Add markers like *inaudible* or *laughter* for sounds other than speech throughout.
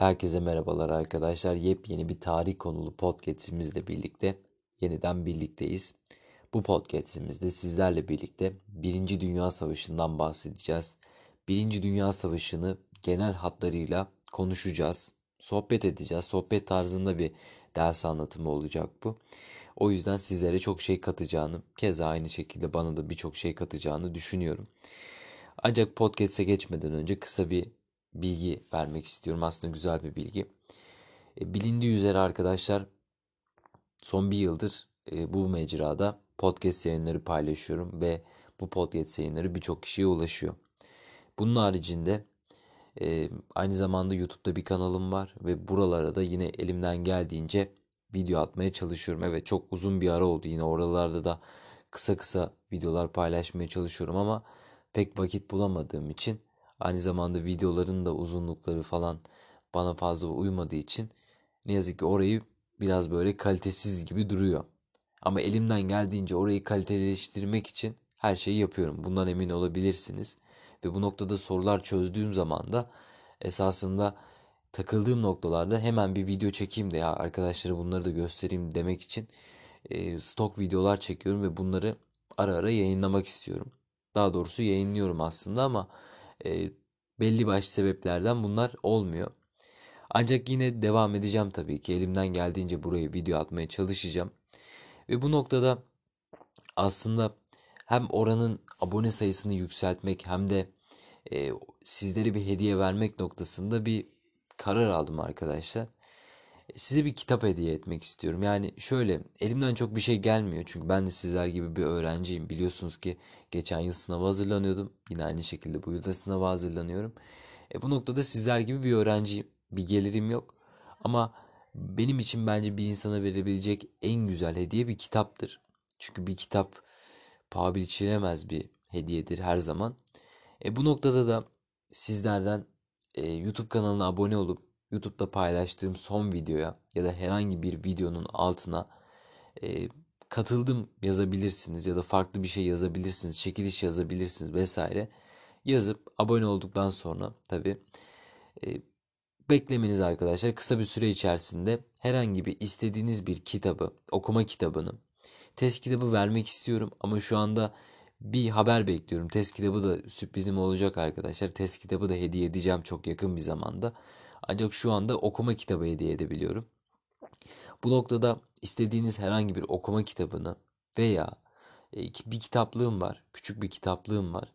Herkese merhabalar arkadaşlar. Yepyeni bir tarih konulu podcast'imizle birlikte yeniden birlikteyiz. Bu podcast'imizde sizlerle birlikte Birinci Dünya Savaşı'ndan bahsedeceğiz. Birinci Dünya Savaşı'nı genel hatlarıyla konuşacağız. Sohbet edeceğiz. Sohbet tarzında bir ders anlatımı olacak bu. O yüzden sizlere çok şey katacağını, keza aynı şekilde bana da birçok şey katacağını düşünüyorum. Ancak podcast'e geçmeden önce kısa bir bilgi vermek istiyorum. Aslında güzel bir bilgi. E, bilindiği üzere arkadaşlar son bir yıldır e, bu mecrada podcast yayınları paylaşıyorum ve bu podcast yayınları birçok kişiye ulaşıyor. Bunun haricinde e, aynı zamanda YouTube'da bir kanalım var ve buralara da yine elimden geldiğince video atmaya çalışıyorum. Evet çok uzun bir ara oldu yine oralarda da kısa kısa videolar paylaşmaya çalışıyorum ama pek vakit bulamadığım için Aynı zamanda videoların da uzunlukları falan bana fazla uymadığı için ne yazık ki orayı biraz böyle kalitesiz gibi duruyor. Ama elimden geldiğince orayı kaliteleştirmek için her şeyi yapıyorum. Bundan emin olabilirsiniz. Ve bu noktada sorular çözdüğüm zaman da esasında takıldığım noktalarda hemen bir video çekeyim de ya arkadaşlara bunları da göstereyim demek için e, stok videolar çekiyorum ve bunları ara ara yayınlamak istiyorum. Daha doğrusu yayınlıyorum aslında ama e, belli başlı sebeplerden bunlar olmuyor. Ancak yine devam edeceğim tabii ki. Elimden geldiğince buraya video atmaya çalışacağım. Ve bu noktada aslında hem oranın abone sayısını yükseltmek hem de e, sizlere bir hediye vermek noktasında bir karar aldım arkadaşlar size bir kitap hediye etmek istiyorum. Yani şöyle elimden çok bir şey gelmiyor. Çünkü ben de sizler gibi bir öğrenciyim. Biliyorsunuz ki geçen yıl sınava hazırlanıyordum. Yine aynı şekilde bu yılda sınava hazırlanıyorum. E, bu noktada sizler gibi bir öğrenciyim. Bir gelirim yok. Ama benim için bence bir insana verebilecek en güzel hediye bir kitaptır. Çünkü bir kitap paha biçilemez bir hediyedir her zaman. E, bu noktada da sizlerden e, YouTube kanalına abone olup YouTube'da paylaştığım son videoya ya da herhangi bir videonun altına e, katıldım yazabilirsiniz ya da farklı bir şey yazabilirsiniz, çekiliş yazabilirsiniz vesaire. Yazıp abone olduktan sonra tabi e, beklemeniz arkadaşlar kısa bir süre içerisinde herhangi bir istediğiniz bir kitabı, okuma kitabını, test kitabı vermek istiyorum ama şu anda bir haber bekliyorum. Test kitabı da sürprizim olacak arkadaşlar. Test kitabı da hediye edeceğim çok yakın bir zamanda. Ancak şu anda okuma kitabı hediye edebiliyorum. Bu noktada istediğiniz herhangi bir okuma kitabını veya e, bir kitaplığım var, küçük bir kitaplığım var.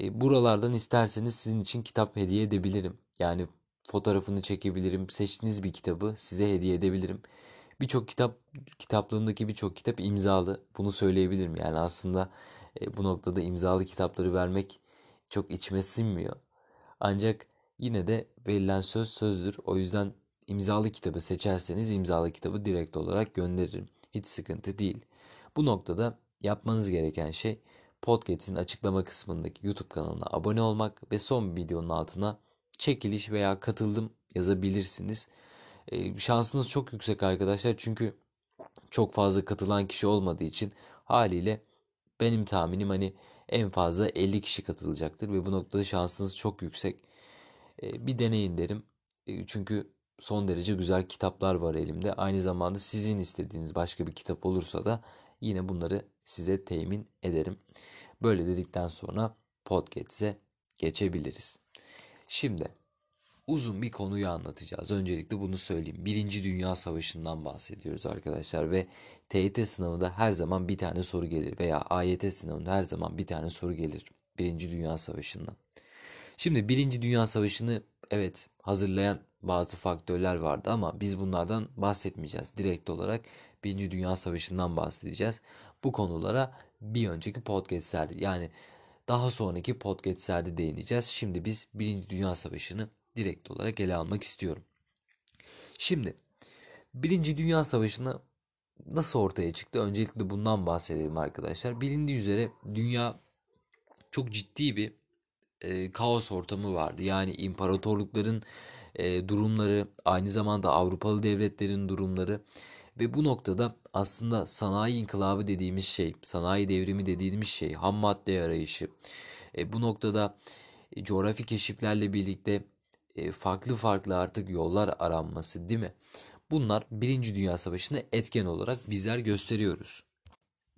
E, buralardan isterseniz sizin için kitap hediye edebilirim. Yani fotoğrafını çekebilirim, seçtiğiniz bir kitabı size hediye edebilirim. Birçok kitap, kitaplığımdaki birçok kitap imzalı. Bunu söyleyebilirim. Yani aslında e, bu noktada imzalı kitapları vermek çok içime sinmiyor. Ancak Yine de verilen söz sözdür. O yüzden imzalı kitabı seçerseniz imzalı kitabı direkt olarak gönderirim. Hiç sıkıntı değil. Bu noktada yapmanız gereken şey podcast'in açıklama kısmındaki YouTube kanalına abone olmak ve son videonun altına çekiliş veya katıldım yazabilirsiniz. Ee, şansınız çok yüksek arkadaşlar çünkü çok fazla katılan kişi olmadığı için haliyle benim tahminim hani en fazla 50 kişi katılacaktır ve bu noktada şansınız çok yüksek. Bir deneyin derim. Çünkü son derece güzel kitaplar var elimde. Aynı zamanda sizin istediğiniz başka bir kitap olursa da yine bunları size temin ederim. Böyle dedikten sonra podcast'e geçebiliriz. Şimdi uzun bir konuyu anlatacağız. Öncelikle bunu söyleyeyim. Birinci Dünya Savaşı'ndan bahsediyoruz arkadaşlar ve TYT sınavında her zaman bir tane soru gelir veya AYT sınavında her zaman bir tane soru gelir. Birinci Dünya Savaşı'ndan. Şimdi Birinci Dünya Savaşı'nı evet hazırlayan bazı faktörler vardı ama biz bunlardan bahsetmeyeceğiz. Direkt olarak Birinci Dünya Savaşı'ndan bahsedeceğiz. Bu konulara bir önceki podcastlerde yani daha sonraki podcastlerde değineceğiz. Şimdi biz Birinci Dünya Savaşı'nı direkt olarak ele almak istiyorum. Şimdi Birinci Dünya Savaşı'nı nasıl ortaya çıktı? Öncelikle bundan bahsedelim arkadaşlar. Bilindiği üzere dünya çok ciddi bir e, kaos ortamı vardı. Yani imparatorlukların e, durumları, aynı zamanda Avrupalı devletlerin durumları ve bu noktada aslında sanayi inkılabı dediğimiz şey, sanayi devrimi dediğimiz şey, ham madde arayışı. E, bu noktada e, coğrafi keşiflerle birlikte farklı farklı artık yollar aranması değil mi? Bunlar Birinci Dünya Savaşı'nda etken olarak bizler gösteriyoruz.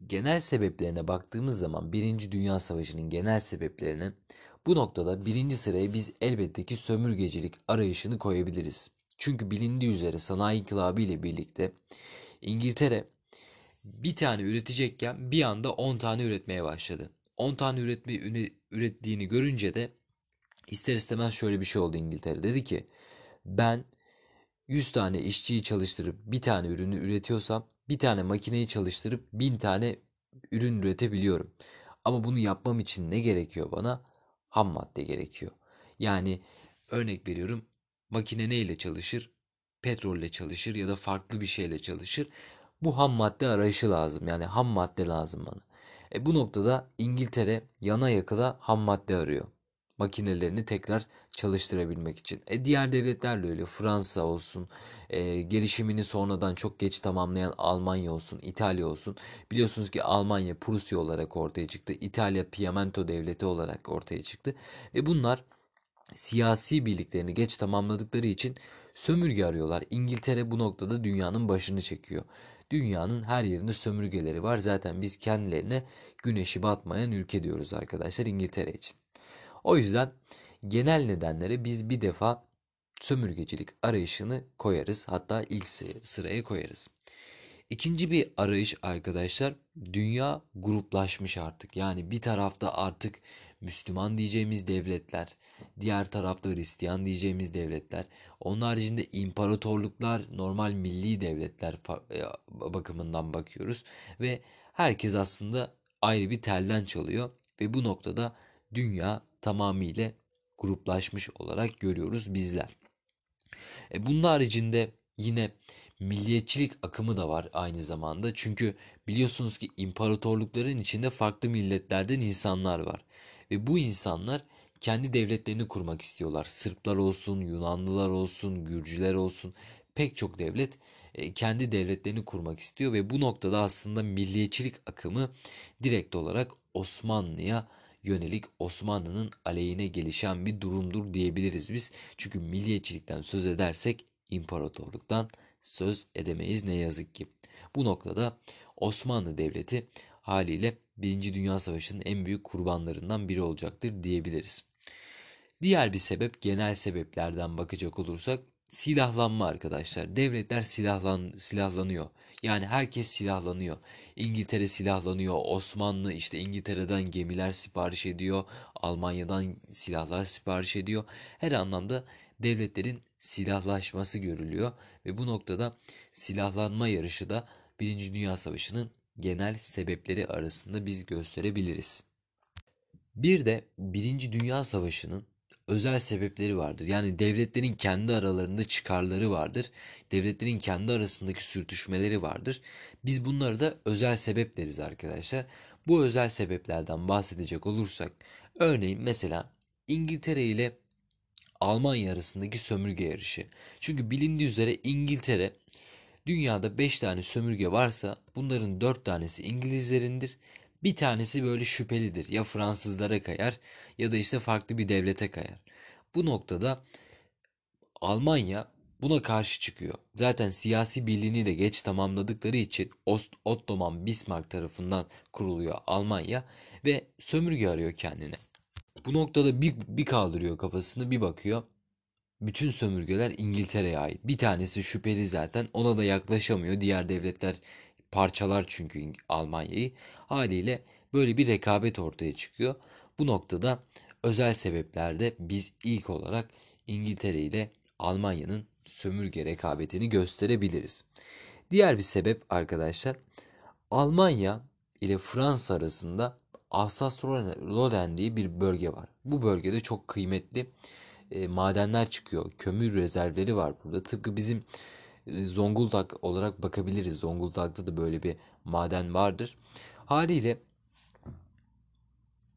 Genel sebeplerine baktığımız zaman Birinci Dünya Savaşı'nın genel sebeplerine bu noktada birinci sıraya biz elbette ki sömürgecilik arayışını koyabiliriz. Çünkü bilindiği üzere sanayi inkılabı ile birlikte İngiltere bir tane üretecekken bir anda 10 tane üretmeye başladı. 10 tane üretme, ürettiğini görünce de ister istemez şöyle bir şey oldu İngiltere. Dedi ki ben 100 tane işçiyi çalıştırıp bir tane ürünü üretiyorsam bir tane makineyi çalıştırıp 1000 tane ürün üretebiliyorum. Ama bunu yapmam için ne gerekiyor bana? Ham madde gerekiyor. Yani örnek veriyorum makine neyle çalışır? Petrolle çalışır ya da farklı bir şeyle çalışır. Bu ham madde arayışı lazım. Yani ham madde lazım bana. E bu noktada İngiltere yana yakıla ham madde arıyor. Makinelerini tekrar çalıştırabilmek için. E diğer devletler de öyle. Fransa olsun, e, gelişimini sonradan çok geç tamamlayan Almanya olsun, İtalya olsun. Biliyorsunuz ki Almanya Prusya olarak ortaya çıktı. İtalya Piemento devleti olarak ortaya çıktı. Ve bunlar siyasi birliklerini geç tamamladıkları için sömürge arıyorlar. İngiltere bu noktada dünyanın başını çekiyor. Dünyanın her yerinde sömürgeleri var. Zaten biz kendilerine güneşi batmayan ülke diyoruz arkadaşlar İngiltere için. O yüzden genel nedenlere biz bir defa sömürgecilik arayışını koyarız. Hatta ilk sıraya koyarız. İkinci bir arayış arkadaşlar dünya gruplaşmış artık. Yani bir tarafta artık Müslüman diyeceğimiz devletler, diğer tarafta Hristiyan diyeceğimiz devletler, onun haricinde imparatorluklar, normal milli devletler e, bakımından bakıyoruz ve herkes aslında ayrı bir telden çalıyor ve bu noktada dünya tamamıyla gruplaşmış olarak görüyoruz bizler. E bunun haricinde yine milliyetçilik akımı da var aynı zamanda. Çünkü biliyorsunuz ki imparatorlukların içinde farklı milletlerden insanlar var. Ve bu insanlar kendi devletlerini kurmak istiyorlar. Sırplar olsun, Yunanlılar olsun, Gürcüler olsun pek çok devlet e, kendi devletlerini kurmak istiyor ve bu noktada aslında milliyetçilik akımı direkt olarak Osmanlı'ya yönelik Osmanlı'nın aleyhine gelişen bir durumdur diyebiliriz biz. Çünkü milliyetçilikten söz edersek imparatorluktan söz edemeyiz ne yazık ki. Bu noktada Osmanlı Devleti haliyle Birinci Dünya Savaşı'nın en büyük kurbanlarından biri olacaktır diyebiliriz. Diğer bir sebep genel sebeplerden bakacak olursak silahlanma arkadaşlar. Devletler silahlan, silahlanıyor. Yani herkes silahlanıyor. İngiltere silahlanıyor. Osmanlı işte İngiltere'den gemiler sipariş ediyor. Almanya'dan silahlar sipariş ediyor. Her anlamda devletlerin silahlaşması görülüyor ve bu noktada silahlanma yarışı da Birinci Dünya Savaşı'nın genel sebepleri arasında biz gösterebiliriz. Bir de Birinci Dünya Savaşı'nın özel sebepleri vardır. Yani devletlerin kendi aralarında çıkarları vardır. Devletlerin kendi arasındaki sürtüşmeleri vardır. Biz bunları da özel sebep deriz arkadaşlar. Bu özel sebeplerden bahsedecek olursak örneğin mesela İngiltere ile Almanya arasındaki sömürge yarışı. Çünkü bilindiği üzere İngiltere dünyada 5 tane sömürge varsa bunların 4 tanesi İngilizlerindir. Bir tanesi böyle şüphelidir. Ya Fransızlara kayar ya da işte farklı bir devlete kayar. Bu noktada Almanya buna karşı çıkıyor. Zaten siyasi birliğini de geç tamamladıkları için Ost Ottoman Bismarck tarafından kuruluyor Almanya ve sömürge arıyor kendine. Bu noktada bir, bir kaldırıyor kafasını bir bakıyor. Bütün sömürgeler İngiltere'ye ait. Bir tanesi şüpheli zaten ona da yaklaşamıyor. Diğer devletler parçalar çünkü Almanya'yı. Haliyle böyle bir rekabet ortaya çıkıyor. Bu noktada özel sebeplerde biz ilk olarak İngiltere ile Almanya'nın sömürge rekabetini gösterebiliriz. Diğer bir sebep arkadaşlar Almanya ile Fransa arasında Alsace-Lorraine diye bir bölge var. Bu bölgede çok kıymetli e, madenler çıkıyor. Kömür rezervleri var burada. Tıpkı bizim Zonguldak olarak bakabiliriz. Zonguldak'ta da böyle bir maden vardır. Haliyle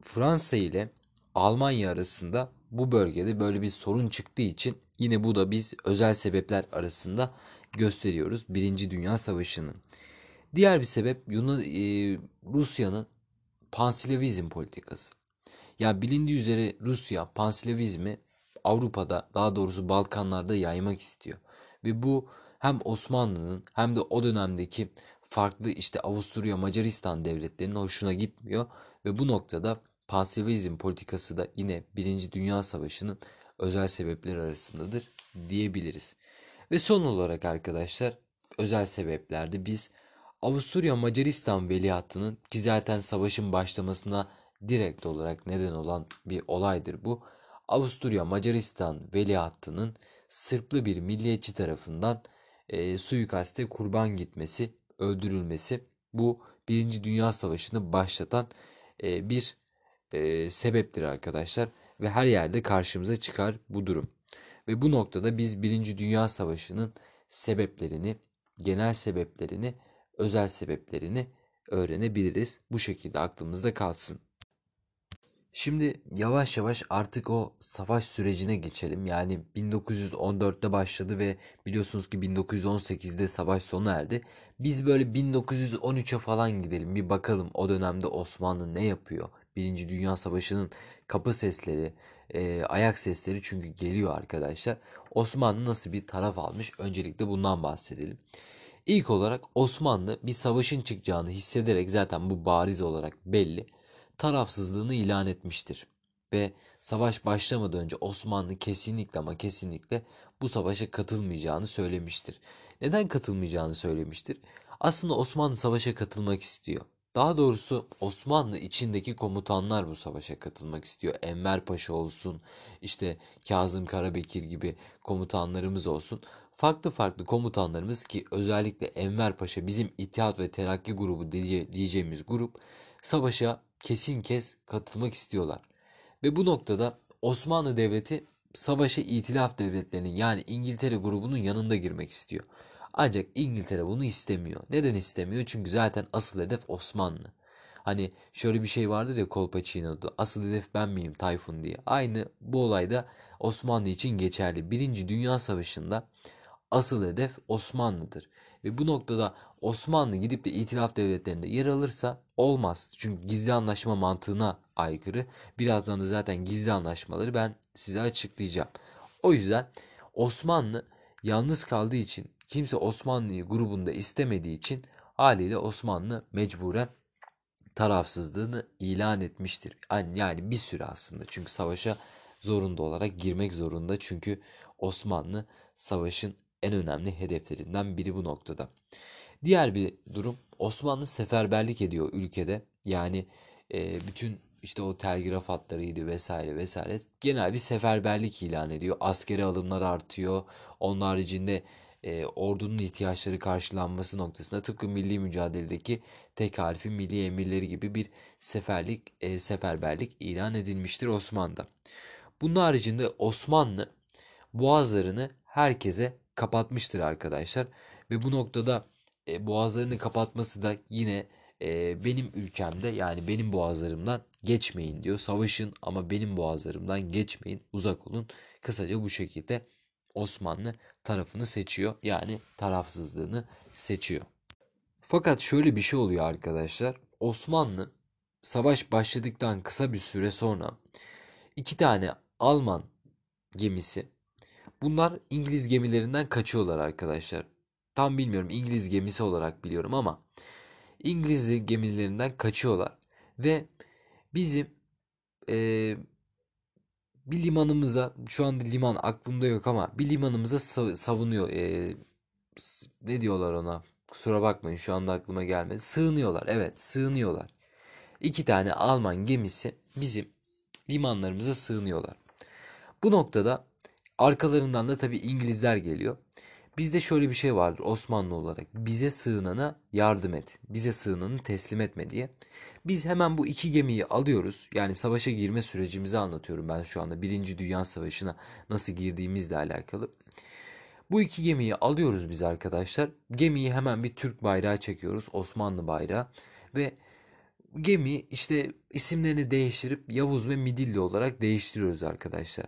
Fransa ile Almanya arasında bu bölgede böyle bir sorun çıktığı için yine bu da biz özel sebepler arasında gösteriyoruz Birinci Dünya Savaşı'nın. Diğer bir sebep Yunan, e, Rusya'nın Panslavizm politikası. Ya bilindiği üzere Rusya Panslavizmi Avrupa'da daha doğrusu Balkanlarda yaymak istiyor. Ve bu hem Osmanlı'nın hem de o dönemdeki farklı işte Avusturya Macaristan devletlerinin hoşuna gitmiyor ve bu noktada Panslavizm politikası da yine Birinci Dünya Savaşı'nın özel sebepleri arasındadır diyebiliriz. Ve son olarak arkadaşlar özel sebeplerde biz Avusturya Macaristan veliahtının ki zaten savaşın başlamasına direkt olarak neden olan bir olaydır bu. Avusturya Macaristan veliahtının Sırplı bir milliyetçi tarafından e, suikaste kurban gitmesi, öldürülmesi bu Birinci Dünya Savaşı'nı başlatan e, bir e, sebeptir arkadaşlar ve her yerde karşımıza çıkar bu durum. Ve bu noktada biz Birinci Dünya Savaşı'nın sebeplerini, genel sebeplerini, özel sebeplerini öğrenebiliriz. Bu şekilde aklımızda kalsın. Şimdi yavaş yavaş artık o savaş sürecine geçelim. Yani 1914'te başladı ve biliyorsunuz ki 1918'de savaş sona erdi. Biz böyle 1913'e falan gidelim bir bakalım o dönemde Osmanlı ne yapıyor? Birinci Dünya Savaşı'nın kapı sesleri, e, ayak sesleri çünkü geliyor arkadaşlar. Osmanlı nasıl bir taraf almış? Öncelikle bundan bahsedelim. İlk olarak Osmanlı bir savaşın çıkacağını hissederek zaten bu bariz olarak belli tarafsızlığını ilan etmiştir. Ve savaş başlamadan önce Osmanlı kesinlikle ama kesinlikle bu savaşa katılmayacağını söylemiştir. Neden katılmayacağını söylemiştir? Aslında Osmanlı savaşa katılmak istiyor. Daha doğrusu Osmanlı içindeki komutanlar bu savaşa katılmak istiyor. Enver Paşa olsun, işte Kazım Karabekir gibi komutanlarımız olsun. Farklı farklı komutanlarımız ki özellikle Enver Paşa bizim İttihat ve Terakki grubu diyeceğimiz grup savaşa kesin kez katılmak istiyorlar. Ve bu noktada Osmanlı Devleti savaşa itilaf devletlerinin yani İngiltere grubunun yanında girmek istiyor. Ancak İngiltere bunu istemiyor. Neden istemiyor? Çünkü zaten asıl hedef Osmanlı. Hani şöyle bir şey vardır ya Kolpaçino'da asıl hedef ben miyim Tayfun diye. Aynı bu olayda Osmanlı için geçerli. Birinci Dünya Savaşı'nda asıl hedef Osmanlı'dır. Ve bu noktada Osmanlı gidip de itilaf devletlerinde yer alırsa olmaz. Çünkü gizli anlaşma mantığına aykırı. Birazdan da zaten gizli anlaşmaları ben size açıklayacağım. O yüzden Osmanlı yalnız kaldığı için kimse Osmanlı'yı grubunda istemediği için haliyle Osmanlı mecburen tarafsızlığını ilan etmiştir. Yani bir süre aslında çünkü savaşa zorunda olarak girmek zorunda çünkü Osmanlı savaşın en önemli hedeflerinden biri bu noktada. Diğer bir durum Osmanlı seferberlik ediyor ülkede. Yani e, bütün işte o telgraf hatlarıydı vesaire vesaire. Genel bir seferberlik ilan ediyor. Askeri alımlar artıyor. Onun haricinde e, ordunun ihtiyaçları karşılanması noktasında tıpkı milli mücadeledeki tek milli emirleri gibi bir seferlik e, seferberlik ilan edilmiştir Osmanlı'da. Bunun haricinde Osmanlı boğazlarını herkese kapatmıştır arkadaşlar. Ve bu noktada e, boğazlarını kapatması da yine e, benim ülkemde yani benim boğazlarımdan geçmeyin diyor. Savaşın ama benim boğazlarımdan geçmeyin uzak olun. Kısaca bu şekilde Osmanlı tarafını seçiyor. Yani tarafsızlığını seçiyor. Fakat şöyle bir şey oluyor arkadaşlar. Osmanlı savaş başladıktan kısa bir süre sonra iki tane Alman gemisi Bunlar İngiliz gemilerinden kaçıyorlar arkadaşlar. Tam bilmiyorum İngiliz gemisi olarak biliyorum ama İngiliz gemilerinden kaçıyorlar. Ve bizim e, bir limanımıza şu anda liman aklımda yok ama bir limanımıza savunuyor. E, ne diyorlar ona? Kusura bakmayın şu anda aklıma gelmedi. Sığınıyorlar. Evet sığınıyorlar. İki tane Alman gemisi bizim limanlarımıza sığınıyorlar. Bu noktada Arkalarından da tabii İngilizler geliyor. Bizde şöyle bir şey vardır Osmanlı olarak. Bize sığınana yardım et. Bize sığınanı teslim etme diye. Biz hemen bu iki gemiyi alıyoruz. Yani savaşa girme sürecimizi anlatıyorum ben şu anda. Birinci Dünya Savaşı'na nasıl girdiğimizle alakalı. Bu iki gemiyi alıyoruz biz arkadaşlar. Gemiyi hemen bir Türk bayrağı çekiyoruz. Osmanlı bayrağı. Ve gemi işte isimlerini değiştirip Yavuz ve Midilli olarak değiştiriyoruz arkadaşlar.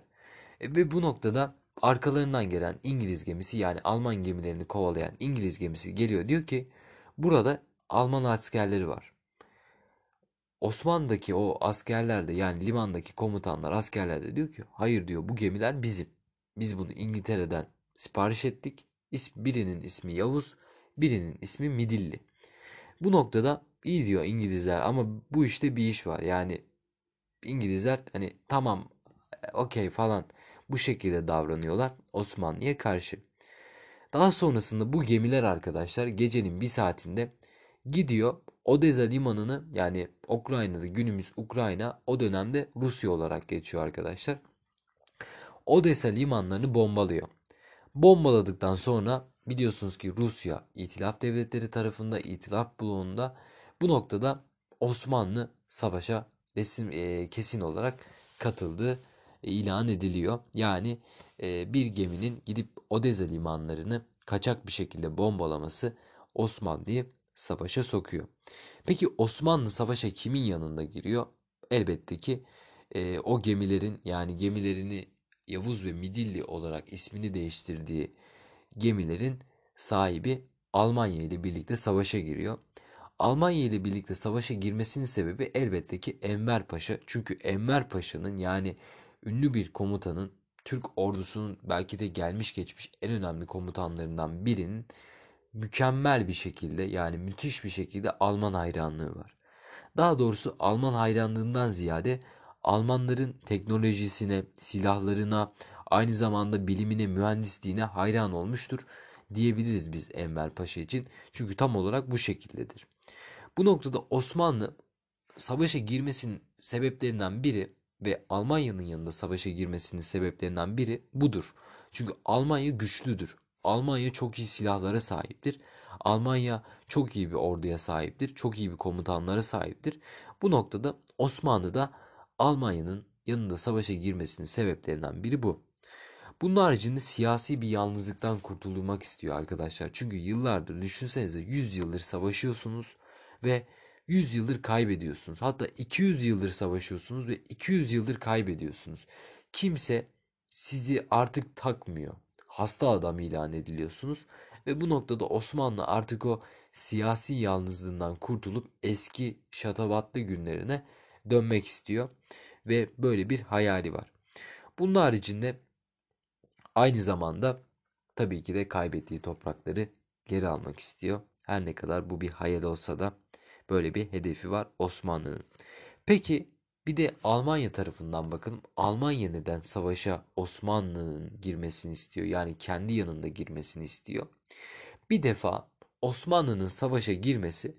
E, ve bu noktada arkalarından gelen İngiliz gemisi yani Alman gemilerini kovalayan İngiliz gemisi geliyor diyor ki burada Alman askerleri var. Osmanlı'daki o askerler de yani limandaki komutanlar askerler de diyor ki hayır diyor bu gemiler bizim. Biz bunu İngiltere'den sipariş ettik. Birinin ismi Yavuz, birinin ismi Midilli. Bu noktada iyi diyor İngilizler ama bu işte bir iş var. Yani İngilizler hani tamam okey falan bu şekilde davranıyorlar Osmanlı'ya karşı. Daha sonrasında bu gemiler arkadaşlar gecenin bir saatinde gidiyor Odessa limanını yani Ukrayna'da günümüz Ukrayna o dönemde Rusya olarak geçiyor arkadaşlar. Odessa limanlarını bombalıyor. Bombaladıktan sonra biliyorsunuz ki Rusya İtilaf devletleri tarafında İtilaf bloğunda bu noktada Osmanlı savaşa resim e, kesin olarak katıldığı e, ilan ediliyor. Yani e, bir geminin gidip Odessa limanlarını kaçak bir şekilde bombalaması Osmanlı'yı savaşa sokuyor. Peki Osmanlı savaşa kimin yanında giriyor? Elbette ki e, o gemilerin yani gemilerini Yavuz ve Midilli olarak ismini değiştirdiği gemilerin sahibi Almanya ile birlikte savaşa giriyor. Almanya ile birlikte savaşa girmesinin sebebi elbette ki Enver Paşa. Çünkü Enver Paşa'nın yani ünlü bir komutanın Türk ordusunun belki de gelmiş geçmiş en önemli komutanlarından birinin mükemmel bir şekilde yani müthiş bir şekilde Alman hayranlığı var. Daha doğrusu Alman hayranlığından ziyade Almanların teknolojisine, silahlarına, aynı zamanda bilimine, mühendisliğine hayran olmuştur diyebiliriz biz Enver Paşa için. Çünkü tam olarak bu şekildedir. Bu noktada Osmanlı savaşa girmesinin sebeplerinden biri ve Almanya'nın yanında savaşa girmesinin sebeplerinden biri budur. Çünkü Almanya güçlüdür. Almanya çok iyi silahlara sahiptir. Almanya çok iyi bir orduya sahiptir. Çok iyi bir komutanlara sahiptir. Bu noktada Osmanlı da Almanya'nın yanında savaşa girmesinin sebeplerinden biri bu. Bunun haricinde siyasi bir yalnızlıktan kurtulmak istiyor arkadaşlar. Çünkü yıllardır düşünsenize 100 yıldır savaşıyorsunuz ve 100 yıldır kaybediyorsunuz. Hatta 200 yıldır savaşıyorsunuz ve 200 yıldır kaybediyorsunuz. Kimse sizi artık takmıyor. Hasta adam ilan ediliyorsunuz ve bu noktada Osmanlı artık o siyasi yalnızlığından kurtulup eski şatavatlı günlerine dönmek istiyor ve böyle bir hayali var. Bunun haricinde aynı zamanda tabii ki de kaybettiği toprakları geri almak istiyor. Her ne kadar bu bir hayal olsa da böyle bir hedefi var Osmanlı'nın. Peki bir de Almanya tarafından bakalım. Almanya neden savaşa Osmanlı'nın girmesini istiyor? Yani kendi yanında girmesini istiyor. Bir defa Osmanlı'nın savaşa girmesi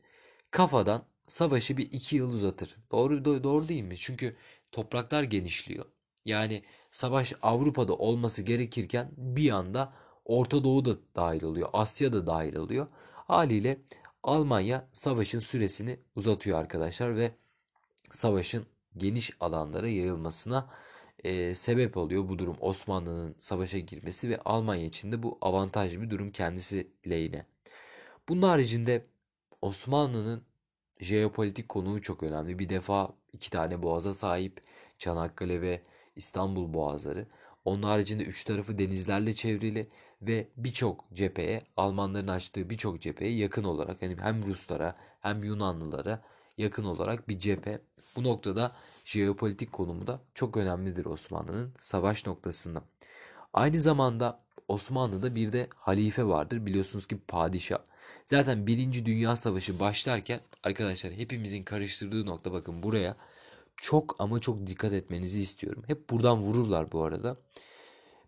kafadan savaşı bir iki yıl uzatır. Doğru doğru değil mi? Çünkü topraklar genişliyor. Yani savaş Avrupa'da olması gerekirken bir anda Orta Doğu da dahil oluyor. Asya da dahil oluyor. Haliyle Almanya savaşın süresini uzatıyor arkadaşlar ve savaşın geniş alanlara yayılmasına e, sebep oluyor bu durum Osmanlı'nın savaşa girmesi ve Almanya için de bu avantajlı bir durum kendisi lehine. Bunun haricinde Osmanlı'nın jeopolitik konuğu çok önemli. Bir defa iki tane boğaza sahip Çanakkale ve İstanbul boğazları. Onun haricinde üç tarafı denizlerle çevrili ve birçok cepheye Almanların açtığı birçok cepheye yakın olarak yani hem Ruslara hem Yunanlılara yakın olarak bir cephe. Bu noktada jeopolitik konumu da çok önemlidir Osmanlı'nın savaş noktasında. Aynı zamanda Osmanlı'da bir de halife vardır. Biliyorsunuz ki padişah. Zaten Birinci Dünya Savaşı başlarken arkadaşlar hepimizin karıştırdığı nokta bakın buraya çok ama çok dikkat etmenizi istiyorum. Hep buradan vururlar bu arada.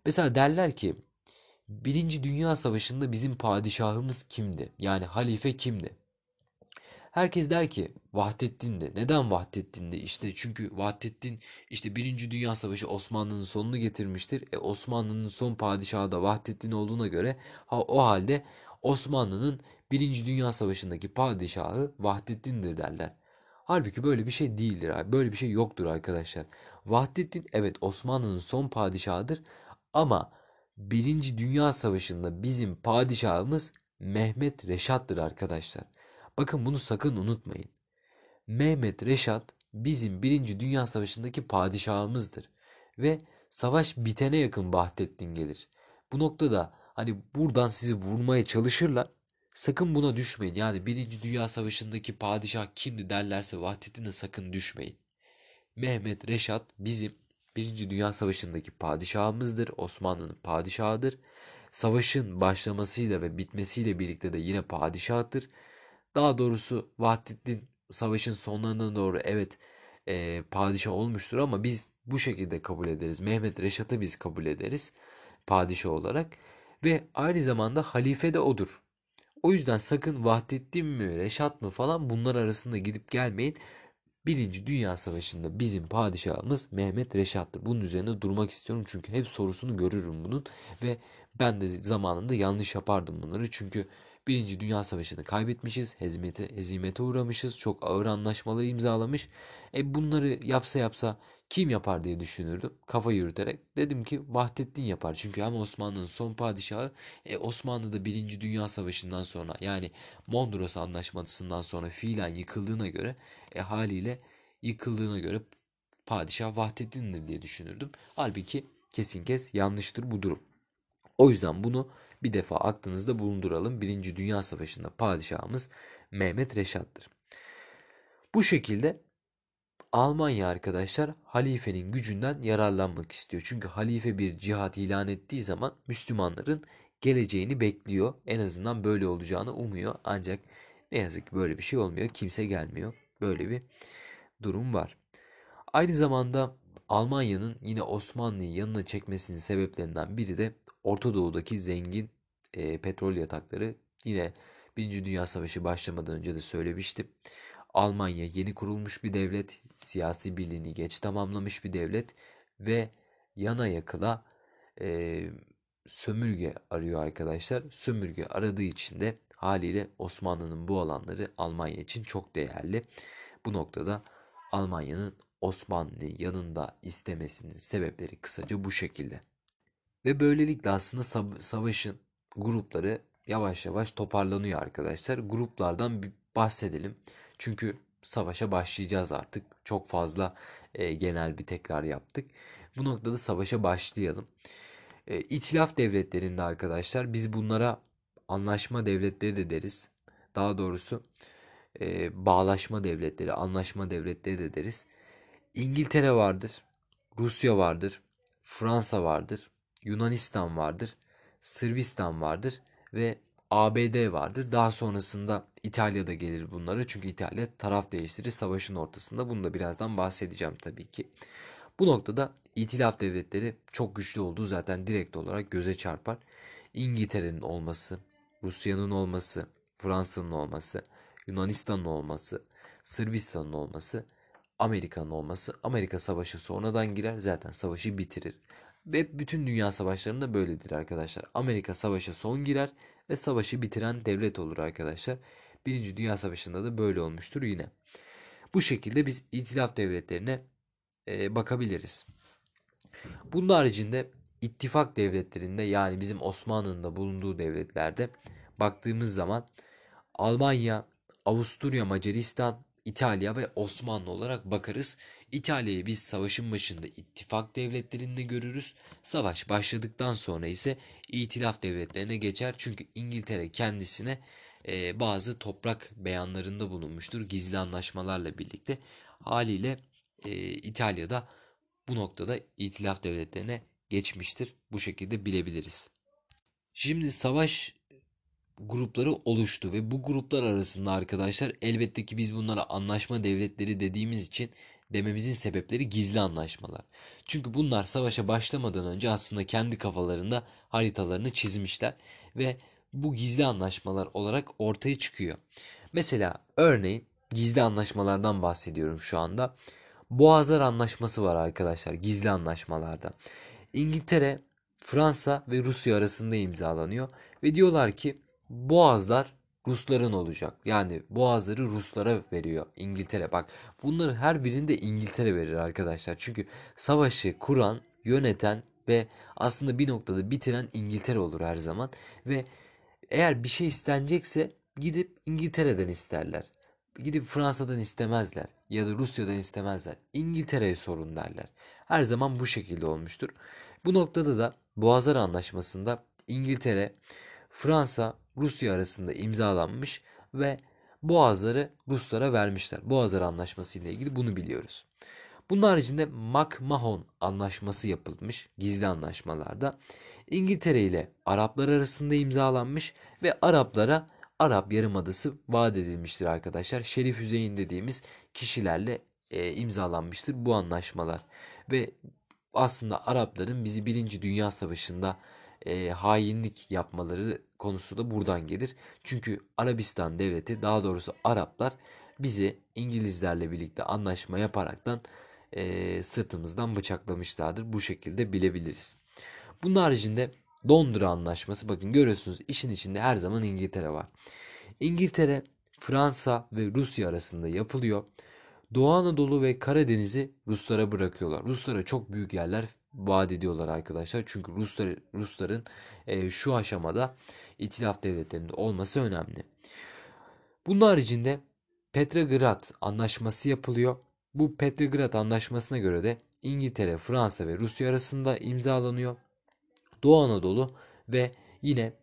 Mesela derler ki Birinci Dünya Savaşı'nda bizim padişahımız kimdi? Yani halife kimdi? Herkes der ki Vahdettin'di. Neden Vahdettin'di? İşte çünkü Vahdettin işte Birinci Dünya Savaşı Osmanlı'nın sonunu getirmiştir. E Osmanlı'nın son padişahı da Vahdettin olduğuna göre ha, o halde Osmanlı'nın Birinci Dünya Savaşı'ndaki padişahı Vahdettin'dir derler. Halbuki böyle bir şey değildir abi. Böyle bir şey yoktur arkadaşlar. Vahdettin evet Osmanlı'nın son padişahıdır ama Birinci Dünya Savaşı'nda bizim padişahımız Mehmet Reşat'tır arkadaşlar. Bakın bunu sakın unutmayın. Mehmet Reşat bizim Birinci Dünya Savaşı'ndaki padişahımızdır. Ve savaş bitene yakın Vahdettin gelir. Bu noktada hani buradan sizi vurmaya çalışırlar. Sakın buna düşmeyin. Yani Birinci Dünya Savaşı'ndaki padişah kimdi derlerse Vahdettin'e sakın düşmeyin. Mehmet Reşat bizim Birinci Dünya Savaşı'ndaki padişahımızdır. Osmanlı'nın padişahıdır. Savaşın başlamasıyla ve bitmesiyle birlikte de yine padişahtır. Daha doğrusu Vahdettin savaşın sonlarına doğru evet e, padişah olmuştur ama biz bu şekilde kabul ederiz. Mehmet Reşat'ı biz kabul ederiz padişah olarak ve aynı zamanda halife de odur. O yüzden sakın Vahdettin mi Reşat mı falan bunlar arasında gidip gelmeyin. Birinci Dünya Savaşı'nda bizim padişahımız Mehmet Reşat'tır. Bunun üzerine durmak istiyorum çünkü hep sorusunu görürüm bunun ve ben de zamanında yanlış yapardım bunları çünkü Birinci Dünya Savaşı'nı kaybetmişiz, hezimete, hezimete uğramışız, çok ağır anlaşmaları imzalamış. E bunları yapsa yapsa kim yapar diye düşünürdüm kafa yürüterek. Dedim ki Vahdettin yapar. Çünkü hem Osmanlı'nın son padişahı e, Osmanlı da Birinci Dünya Savaşı'ndan sonra yani Mondros Anlaşması'ndan sonra fiilen yıkıldığına göre e, haliyle yıkıldığına göre padişah Vahdettin'dir diye düşünürdüm. Halbuki kesin kes yanlıştır bu durum. O yüzden bunu bir defa aklınızda bulunduralım. Birinci Dünya Savaşı'nda padişahımız Mehmet Reşat'tır. Bu şekilde Almanya arkadaşlar halifenin gücünden yararlanmak istiyor. Çünkü halife bir cihat ilan ettiği zaman Müslümanların geleceğini bekliyor. En azından böyle olacağını umuyor. Ancak ne yazık ki böyle bir şey olmuyor. Kimse gelmiyor. Böyle bir durum var. Aynı zamanda Almanya'nın yine Osmanlı'yı yanına çekmesinin sebeplerinden biri de Orta Doğu'daki zengin e, petrol yatakları. Yine Birinci Dünya Savaşı başlamadan önce de söylemiştim. Almanya yeni kurulmuş bir devlet, siyasi birliğini geç tamamlamış bir devlet ve yana yakıla e, sömürge arıyor arkadaşlar. Sömürge aradığı için de haliyle Osmanlı'nın bu alanları Almanya için çok değerli. Bu noktada Almanya'nın Osmanlı yanında istemesinin sebepleri kısaca bu şekilde. Ve böylelikle aslında savaşın grupları yavaş yavaş toparlanıyor arkadaşlar. Gruplardan bir bahsedelim. Çünkü savaşa başlayacağız artık. Çok fazla e, genel bir tekrar yaptık. Bu noktada savaşa başlayalım. E, İtilaf devletlerinde arkadaşlar biz bunlara anlaşma devletleri de deriz. Daha doğrusu e, bağlaşma devletleri, anlaşma devletleri de deriz. İngiltere vardır, Rusya vardır, Fransa vardır, Yunanistan vardır, Sırbistan vardır ve ABD vardır. Daha sonrasında İtalya'da gelir bunlara. Çünkü İtalya taraf değiştirir savaşın ortasında. Bunu da birazdan bahsedeceğim tabii ki. Bu noktada İtilaf devletleri çok güçlü olduğu zaten direkt olarak göze çarpar. İngiltere'nin olması, Rusya'nın olması, Fransa'nın olması, Yunanistan'ın olması, Sırbistan'ın olması, Amerika'nın olması. Amerika savaşı sonradan girer zaten savaşı bitirir. Ve bütün dünya savaşlarında böyledir arkadaşlar. Amerika savaşa son girer ve savaşı bitiren devlet olur arkadaşlar. Birinci Dünya Savaşı'nda da böyle olmuştur yine. Bu şekilde biz itilaf devletlerine e, bakabiliriz. Bunun haricinde ittifak devletlerinde yani bizim Osmanlı'nın da bulunduğu devletlerde baktığımız zaman Almanya, Avusturya, Macaristan, İtalya ve Osmanlı olarak bakarız. İtalya'yı biz savaşın başında ittifak devletlerinde görürüz. Savaş başladıktan sonra ise itilaf devletlerine geçer. Çünkü İngiltere kendisine e, bazı toprak beyanlarında bulunmuştur gizli anlaşmalarla birlikte. Haliyle e, İtalya'da bu noktada itilaf devletlerine geçmiştir. Bu şekilde bilebiliriz. Şimdi savaş grupları oluştu ve bu gruplar arasında arkadaşlar elbette ki biz bunlara anlaşma devletleri dediğimiz için dememizin sebepleri gizli anlaşmalar. Çünkü bunlar savaşa başlamadan önce aslında kendi kafalarında haritalarını çizmişler ve bu gizli anlaşmalar olarak ortaya çıkıyor. Mesela örneğin gizli anlaşmalardan bahsediyorum şu anda. Boğazlar Anlaşması var arkadaşlar gizli anlaşmalarda. İngiltere, Fransa ve Rusya arasında imzalanıyor ve diyorlar ki Boğazlar Rusların olacak. Yani boğazları Ruslara veriyor İngiltere. Bak bunların her birinde İngiltere verir arkadaşlar. Çünkü savaşı kuran, yöneten ve aslında bir noktada bitiren İngiltere olur her zaman. Ve eğer bir şey istenecekse gidip İngiltere'den isterler. Gidip Fransa'dan istemezler ya da Rusya'dan istemezler. İngiltere'ye sorun derler. Her zaman bu şekilde olmuştur. Bu noktada da Boğazlar Anlaşması'nda İngiltere Fransa Rusya arasında imzalanmış ve Boğazları Ruslara vermişler. Boğazlar Anlaşması ile ilgili bunu biliyoruz. Bunun haricinde McMahon Anlaşması yapılmış gizli anlaşmalarda. İngiltere ile Araplar arasında imzalanmış ve Araplara Arap Yarımadası vaat edilmiştir arkadaşlar. Şerif Hüseyin dediğimiz kişilerle e, imzalanmıştır bu anlaşmalar. Ve aslında Arapların bizi Birinci Dünya Savaşı'nda e, hainlik yapmaları konusu da buradan gelir. Çünkü Arabistan devleti daha doğrusu Araplar bizi İngilizlerle birlikte anlaşma yaparaktan e, sırtımızdan bıçaklamışlardır. Bu şekilde bilebiliriz. Bunun haricinde Londra Anlaşması bakın görüyorsunuz işin içinde her zaman İngiltere var. İngiltere, Fransa ve Rusya arasında yapılıyor. Doğu Anadolu ve Karadeniz'i Ruslara bırakıyorlar. Ruslara çok büyük yerler vaat ediyorlar arkadaşlar. Çünkü Ruslar, Rusların e, şu aşamada itilaf devletlerinde olması önemli. Bunun haricinde Petrograd Anlaşması yapılıyor. Bu Petrograd Anlaşması'na göre de İngiltere, Fransa ve Rusya arasında imzalanıyor. Doğu Anadolu ve yine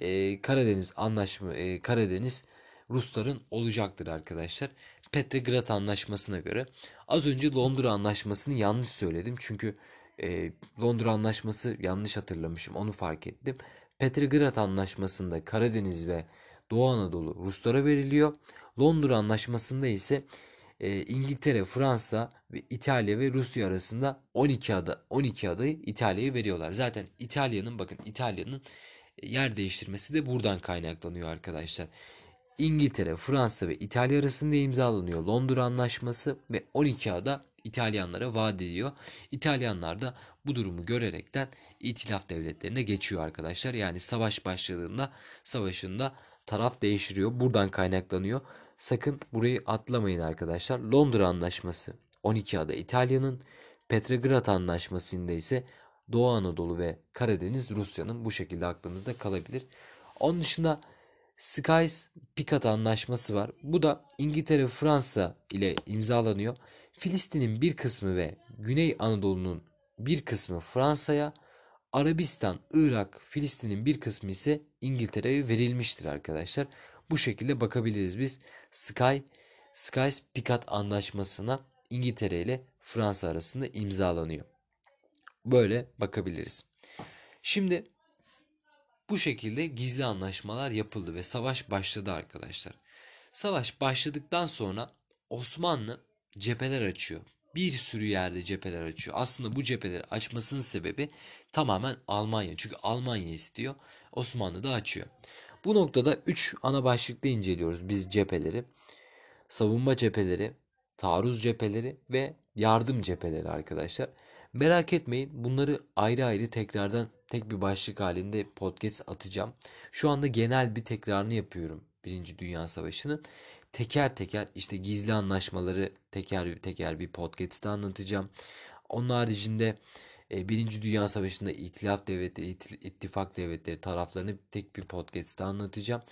e, Karadeniz anlaşma e, Karadeniz Rusların olacaktır arkadaşlar. Petrograd Anlaşması'na göre. Az önce Londra Anlaşması'nı yanlış söyledim. Çünkü e, Londra Anlaşması yanlış hatırlamışım. Onu fark ettim. Petrograd Anlaşması'nda Karadeniz ve Doğu Anadolu Ruslara veriliyor. Londra Anlaşması'nda ise e, İngiltere, Fransa ve İtalya ve Rusya arasında 12 ada 12 adayı İtalya'ya veriyorlar. Zaten İtalya'nın bakın İtalya'nın yer değiştirmesi de buradan kaynaklanıyor arkadaşlar. İngiltere, Fransa ve İtalya arasında imzalanıyor Londra Anlaşması ve 12 ada İtalyanlara vaat ediyor. İtalyanlar da bu durumu görerekten itilaf devletlerine geçiyor arkadaşlar. Yani savaş başladığında savaşında taraf değiştiriyor. Buradan kaynaklanıyor. Sakın burayı atlamayın arkadaşlar. Londra Anlaşması 12 ada İtalya'nın, Petrograd Anlaşması'nda ise Doğu Anadolu ve Karadeniz Rusya'nın bu şekilde aklımızda kalabilir. Onun dışında Skies Picard Anlaşması var. Bu da İngiltere Fransa ile imzalanıyor. Filistin'in bir kısmı ve Güney Anadolu'nun bir kısmı Fransa'ya, Arabistan, Irak, Filistin'in bir kısmı ise İngiltere'ye verilmiştir arkadaşlar. Bu şekilde bakabiliriz biz Sky Skies Picard Anlaşması'na İngiltere ile Fransa arasında imzalanıyor. Böyle bakabiliriz. Şimdi bu şekilde gizli anlaşmalar yapıldı ve savaş başladı arkadaşlar. Savaş başladıktan sonra Osmanlı cepheler açıyor. Bir sürü yerde cepheler açıyor. Aslında bu cepheleri açmasının sebebi tamamen Almanya. Çünkü Almanya istiyor. Osmanlı da açıyor. Bu noktada 3 ana başlıkta inceliyoruz biz cepheleri. Savunma cepheleri, taarruz cepheleri ve yardım cepheleri arkadaşlar. Merak etmeyin bunları ayrı ayrı tekrardan tek bir başlık halinde podcast atacağım. Şu anda genel bir tekrarını yapıyorum Birinci Dünya Savaşı'nın. Teker teker işte gizli anlaşmaları teker teker bir podcast'te anlatacağım. Onun haricinde Birinci Dünya Savaşı'nda itilaf devletleri, ittifak devletleri taraflarını tek bir podcast'te anlatacağım.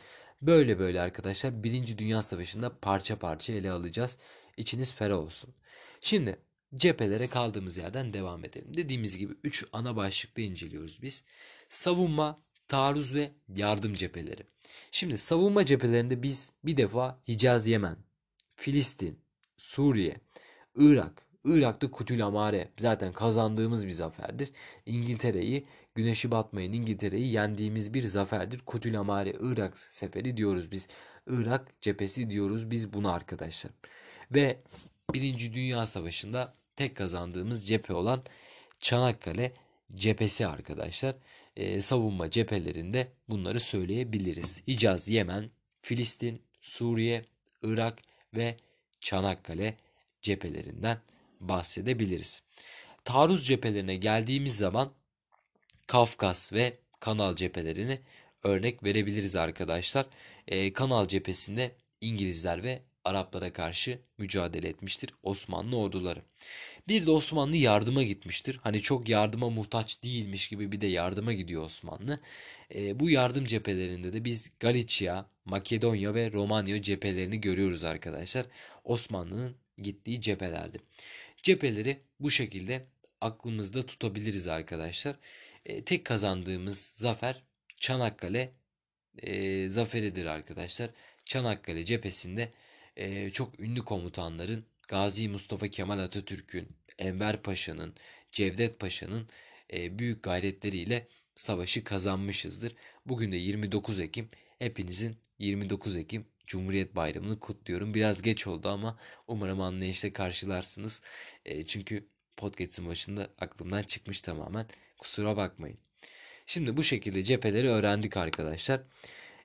Böyle böyle arkadaşlar Birinci Dünya Savaşı'nda parça parça ele alacağız. İçiniz ferah olsun. Şimdi cephelere kaldığımız yerden devam edelim. Dediğimiz gibi 3 ana başlıkta inceliyoruz biz. Savunma, taarruz ve yardım cepheleri. Şimdi savunma cephelerinde biz bir defa Hicaz Yemen, Filistin, Suriye, Irak, Irak'ta Kutul Amare zaten kazandığımız bir zaferdir. İngiltere'yi, güneşi batmayan İngiltere'yi yendiğimiz bir zaferdir. Kutul Amare Irak seferi diyoruz biz. Irak cephesi diyoruz biz buna arkadaşlar. Ve Birinci Dünya Savaşı'nda tek kazandığımız cephe olan Çanakkale cephesi arkadaşlar. Ee, savunma cephelerinde bunları söyleyebiliriz. Hicaz, Yemen, Filistin, Suriye, Irak ve Çanakkale cephelerinden bahsedebiliriz. Taarruz cephelerine geldiğimiz zaman Kafkas ve Kanal cephelerini örnek verebiliriz arkadaşlar. Ee, Kanal cephesinde İngilizler ve Araplara karşı mücadele etmiştir Osmanlı orduları. Bir de Osmanlı yardıma gitmiştir. Hani çok yardıma muhtaç değilmiş gibi bir de yardıma gidiyor Osmanlı. E, bu yardım cephelerinde de biz Galicia, Makedonya ve Romanya cephelerini görüyoruz arkadaşlar. Osmanlı'nın gittiği cephelerde. Cepheleri bu şekilde aklımızda tutabiliriz arkadaşlar. E, tek kazandığımız zafer Çanakkale e, zaferidir arkadaşlar. Çanakkale cephesinde e, çok ünlü komutanların Gazi Mustafa Kemal Atatürk'ün, Enver Paşa'nın, Cevdet Paşa'nın e, büyük gayretleriyle savaşı kazanmışızdır. Bugün de 29 Ekim. Hepinizin 29 Ekim Cumhuriyet Bayramı'nı kutluyorum. Biraz geç oldu ama umarım anlayışla karşılarsınız. E, çünkü podcast'in başında aklımdan çıkmış tamamen. Kusura bakmayın. Şimdi bu şekilde cepheleri öğrendik arkadaşlar.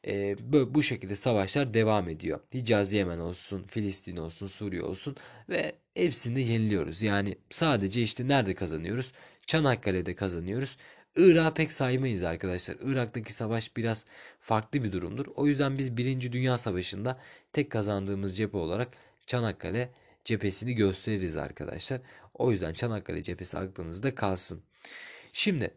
E, bu şekilde savaşlar devam ediyor. Hicaz Yemen olsun, Filistin olsun, Suriye olsun ve hepsinde yeniliyoruz. Yani sadece işte nerede kazanıyoruz? Çanakkale'de kazanıyoruz. Irak'ı pek saymayız arkadaşlar. Irak'taki savaş biraz farklı bir durumdur. O yüzden biz 1. Dünya Savaşı'nda tek kazandığımız cephe olarak Çanakkale cephesini gösteririz arkadaşlar. O yüzden Çanakkale cephesi aklınızda kalsın. Şimdi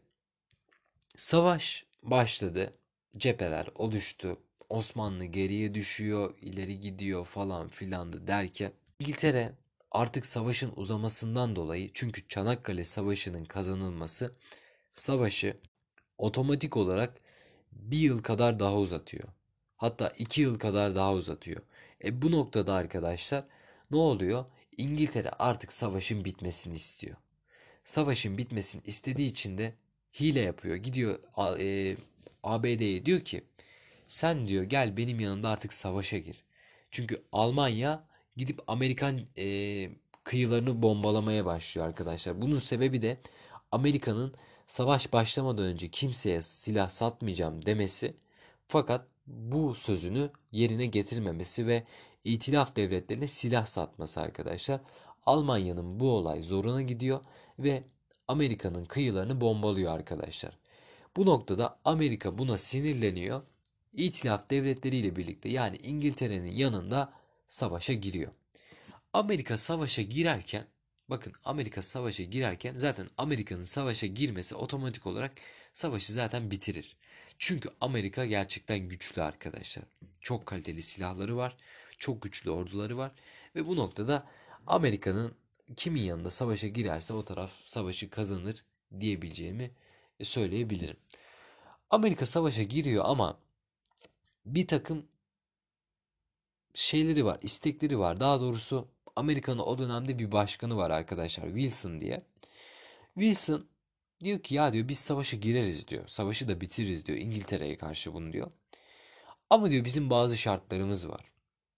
savaş başladı. Cepheler oluştu. Osmanlı geriye düşüyor, ileri gidiyor falan filandı derken İngiltere artık savaşın uzamasından dolayı çünkü Çanakkale Savaşı'nın kazanılması savaşı otomatik olarak bir yıl kadar daha uzatıyor. Hatta iki yıl kadar daha uzatıyor. E bu noktada arkadaşlar ne oluyor? İngiltere artık savaşın bitmesini istiyor. Savaşın bitmesini istediği için de hile yapıyor. Gidiyor e, ABD'ye diyor ki sen diyor gel benim yanımda artık savaşa gir. Çünkü Almanya gidip Amerikan e, kıyılarını bombalamaya başlıyor arkadaşlar. Bunun sebebi de Amerika'nın savaş başlamadan önce kimseye silah satmayacağım demesi fakat bu sözünü yerine getirmemesi ve itilaf devletlerine silah satması arkadaşlar. Almanya'nın bu olay zoruna gidiyor ve Amerika'nın kıyılarını bombalıyor arkadaşlar. Bu noktada Amerika buna sinirleniyor. İtilaf devletleriyle birlikte yani İngiltere'nin yanında savaşa giriyor. Amerika savaşa girerken bakın Amerika savaşa girerken zaten Amerika'nın savaşa girmesi otomatik olarak savaşı zaten bitirir. Çünkü Amerika gerçekten güçlü arkadaşlar. Çok kaliteli silahları var. Çok güçlü orduları var. Ve bu noktada Amerika'nın kimin yanında savaşa girerse o taraf savaşı kazanır diyebileceğimi söyleyebilirim. Amerika savaşa giriyor ama bir takım şeyleri var, istekleri var. Daha doğrusu Amerika'nın o dönemde bir başkanı var arkadaşlar Wilson diye. Wilson diyor ki ya diyor biz savaşa gireriz diyor. Savaşı da bitiririz diyor İngiltere'ye karşı bunu diyor. Ama diyor bizim bazı şartlarımız var.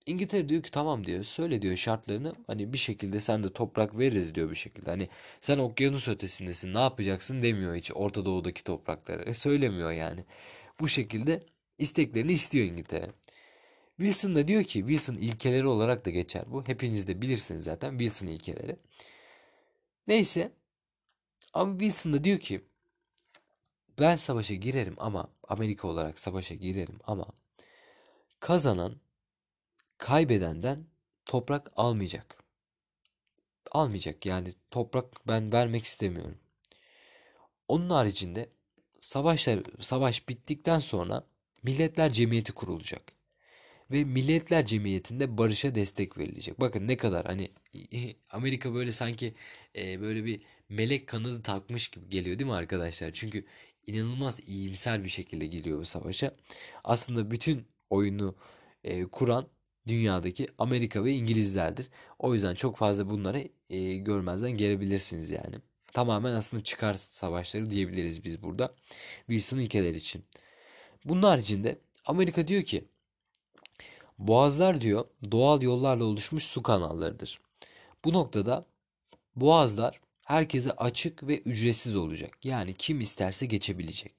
İngiltere diyor ki tamam diyor söyle diyor şartlarını hani bir şekilde sen de toprak veririz diyor bir şekilde. Hani sen okyanus ötesindesin ne yapacaksın demiyor hiç Orta Doğu'daki toprakları. E, söylemiyor yani. Bu şekilde isteklerini istiyor İngiltere. Wilson da diyor ki Wilson ilkeleri olarak da geçer bu. Hepiniz de bilirsiniz zaten Wilson ilkeleri. Neyse ama Wilson da diyor ki ben savaşa girerim ama Amerika olarak savaşa girerim ama kazanan kaybedenden toprak almayacak. Almayacak yani toprak ben vermek istemiyorum. Onun haricinde savaşlar savaş bittikten sonra Milletler Cemiyeti kurulacak. Ve Milletler Cemiyeti'nde barışa destek verilecek. Bakın ne kadar hani *laughs* Amerika böyle sanki e, böyle bir melek kanadı takmış gibi geliyor değil mi arkadaşlar? Çünkü inanılmaz iyimser bir şekilde giriyor bu savaşa. Aslında bütün oyunu e, kuran dünyadaki Amerika ve İngilizlerdir. O yüzden çok fazla bunları e, görmezden gelebilirsiniz yani. Tamamen aslında çıkar savaşları diyebiliriz biz burada. Wilson ülkeler için. Bunun haricinde Amerika diyor ki boğazlar diyor doğal yollarla oluşmuş su kanallarıdır. Bu noktada boğazlar herkese açık ve ücretsiz olacak. Yani kim isterse geçebilecek.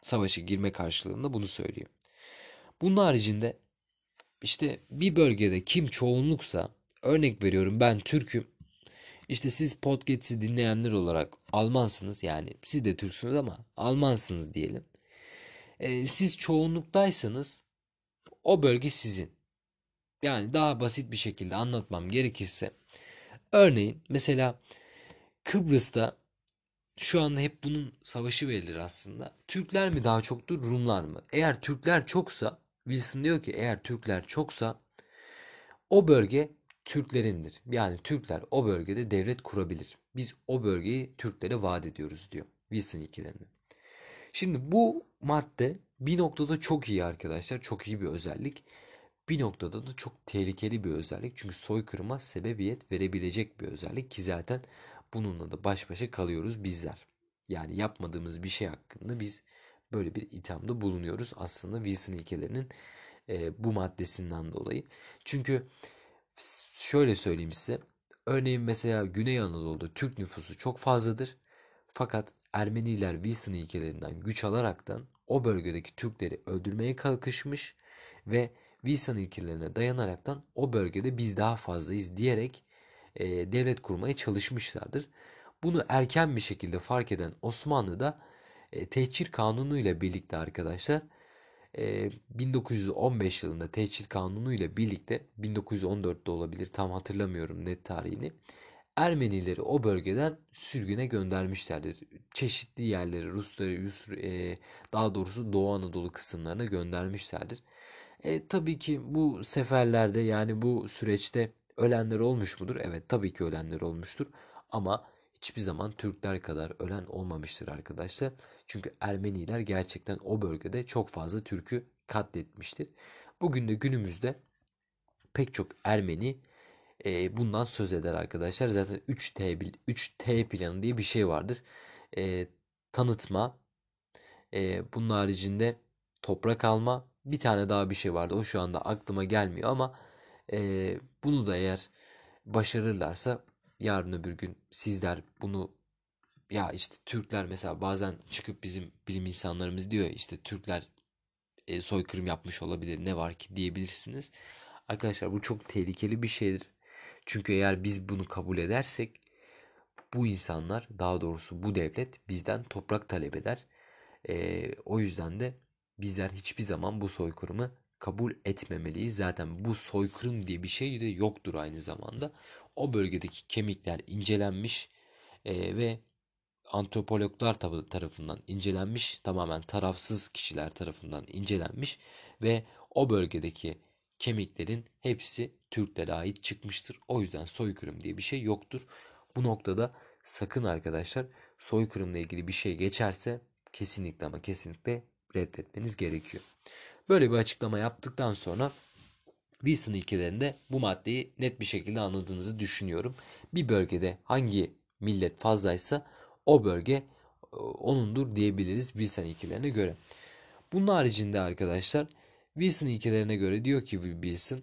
Savaşa girme karşılığında bunu söylüyor. Bunun haricinde işte bir bölgede kim çoğunluksa örnek veriyorum ben Türk'üm. İşte siz podcast'i dinleyenler olarak Almansınız yani siz de Türksünüz ama Almansınız diyelim. Ee, siz çoğunluktaysanız o bölge sizin. Yani daha basit bir şekilde anlatmam gerekirse örneğin mesela Kıbrıs'ta şu anda hep bunun savaşı verilir aslında. Türkler mi daha çoktur, Rumlar mı? Eğer Türkler çoksa Wilson diyor ki eğer Türkler çoksa o bölge Türklerindir. Yani Türkler o bölgede devlet kurabilir. Biz o bölgeyi Türklere vaat ediyoruz diyor Wilson ilkelerinde. Şimdi bu madde bir noktada çok iyi arkadaşlar. Çok iyi bir özellik. Bir noktada da çok tehlikeli bir özellik. Çünkü soykırıma sebebiyet verebilecek bir özellik ki zaten bununla da baş başa kalıyoruz bizler. Yani yapmadığımız bir şey hakkında biz böyle bir ithamda bulunuyoruz aslında Wilson ilkelerinin e, bu maddesinden dolayı. Çünkü şöyle söyleyeyim size. Örneğin mesela Güney Anadolu'da Türk nüfusu çok fazladır. Fakat Ermeniler Wilson ilkelerinden güç alaraktan o bölgedeki Türkleri öldürmeye kalkışmış ve Wilson ilkelerine dayanaraktan o bölgede biz daha fazlayız diyerek e, devlet kurmaya çalışmışlardır. Bunu erken bir şekilde fark eden Osmanlı da e, tehcir kanunu ile birlikte arkadaşlar e, 1915 yılında tehcir kanunu ile birlikte 1914'te olabilir tam hatırlamıyorum net tarihini. Ermenileri o bölgeden sürgüne göndermişlerdir. Çeşitli yerleri Rusları e, daha doğrusu Doğu Anadolu kısımlarına göndermişlerdir. E, tabii ki bu seferlerde yani bu süreçte ölenler olmuş mudur? Evet tabii ki ölenler olmuştur. Ama hiçbir zaman Türkler kadar ölen olmamıştır arkadaşlar. Çünkü Ermeniler gerçekten o bölgede çok fazla Türk'ü katletmiştir. Bugün de günümüzde pek çok Ermeni e, bundan söz eder arkadaşlar. Zaten 3T, 3T planı diye bir şey vardır. E, tanıtma, e, bunun haricinde toprak alma, bir tane daha bir şey vardı. O şu anda aklıma gelmiyor ama e, bunu da eğer başarırlarsa yarın öbür gün sizler bunu ya işte Türkler mesela bazen çıkıp bizim bilim insanlarımız diyor işte Türkler soykırım yapmış olabilir ne var ki diyebilirsiniz. Arkadaşlar bu çok tehlikeli bir şeydir. Çünkü eğer biz bunu kabul edersek bu insanlar daha doğrusu bu devlet bizden toprak talep eder. E, o yüzden de bizler hiçbir zaman bu soykırımı kabul etmemeliyiz. Zaten bu soykırım diye bir şey de yoktur aynı zamanda. O bölgedeki kemikler incelenmiş e, ve antropologlar tarafından incelenmiş, tamamen tarafsız kişiler tarafından incelenmiş ve o bölgedeki kemiklerin hepsi Türklere ait çıkmıştır. O yüzden soykırım diye bir şey yoktur. Bu noktada sakın arkadaşlar soykırımla ilgili bir şey geçerse kesinlikle ama kesinlikle reddetmeniz gerekiyor. Böyle bir açıklama yaptıktan sonra Wilson ilkelerinde bu maddeyi net bir şekilde anladığınızı düşünüyorum. Bir bölgede hangi millet fazlaysa o bölge e, onundur diyebiliriz Wilson ilkelerine göre. Bunun haricinde arkadaşlar Wilson ilkelerine göre diyor ki Wilson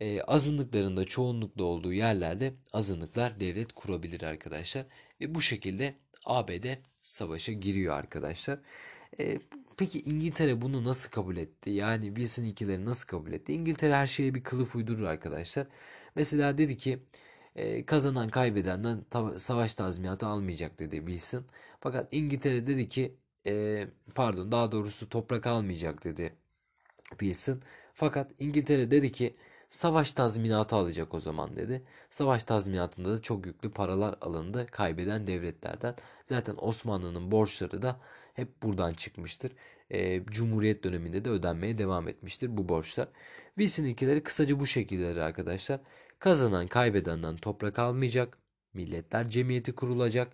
e, azınlıkların da çoğunlukta olduğu yerlerde azınlıklar devlet kurabilir arkadaşlar. Ve bu şekilde ABD savaşa giriyor arkadaşlar. E, peki İngiltere bunu nasıl kabul etti? Yani Wilson ilkeleri nasıl kabul etti? İngiltere her şeye bir kılıf uydurur arkadaşlar. Mesela dedi ki e, kazanan kaybedenden savaş tazminatı almayacak dedi Wilson. Fakat İngiltere dedi ki e, pardon daha doğrusu toprak almayacak dedi Wilson. Fakat İngiltere dedi ki savaş tazminatı alacak o zaman dedi. Savaş tazminatında da çok yüklü paralar alındı kaybeden devletlerden. Zaten Osmanlı'nın borçları da hep buradan çıkmıştır. E, Cumhuriyet döneminde de ödenmeye devam etmiştir bu borçlar. Wilson ilkeleri kısaca bu şekildedir arkadaşlar. Kazanan kaybedenden toprak almayacak. Milletler cemiyeti kurulacak.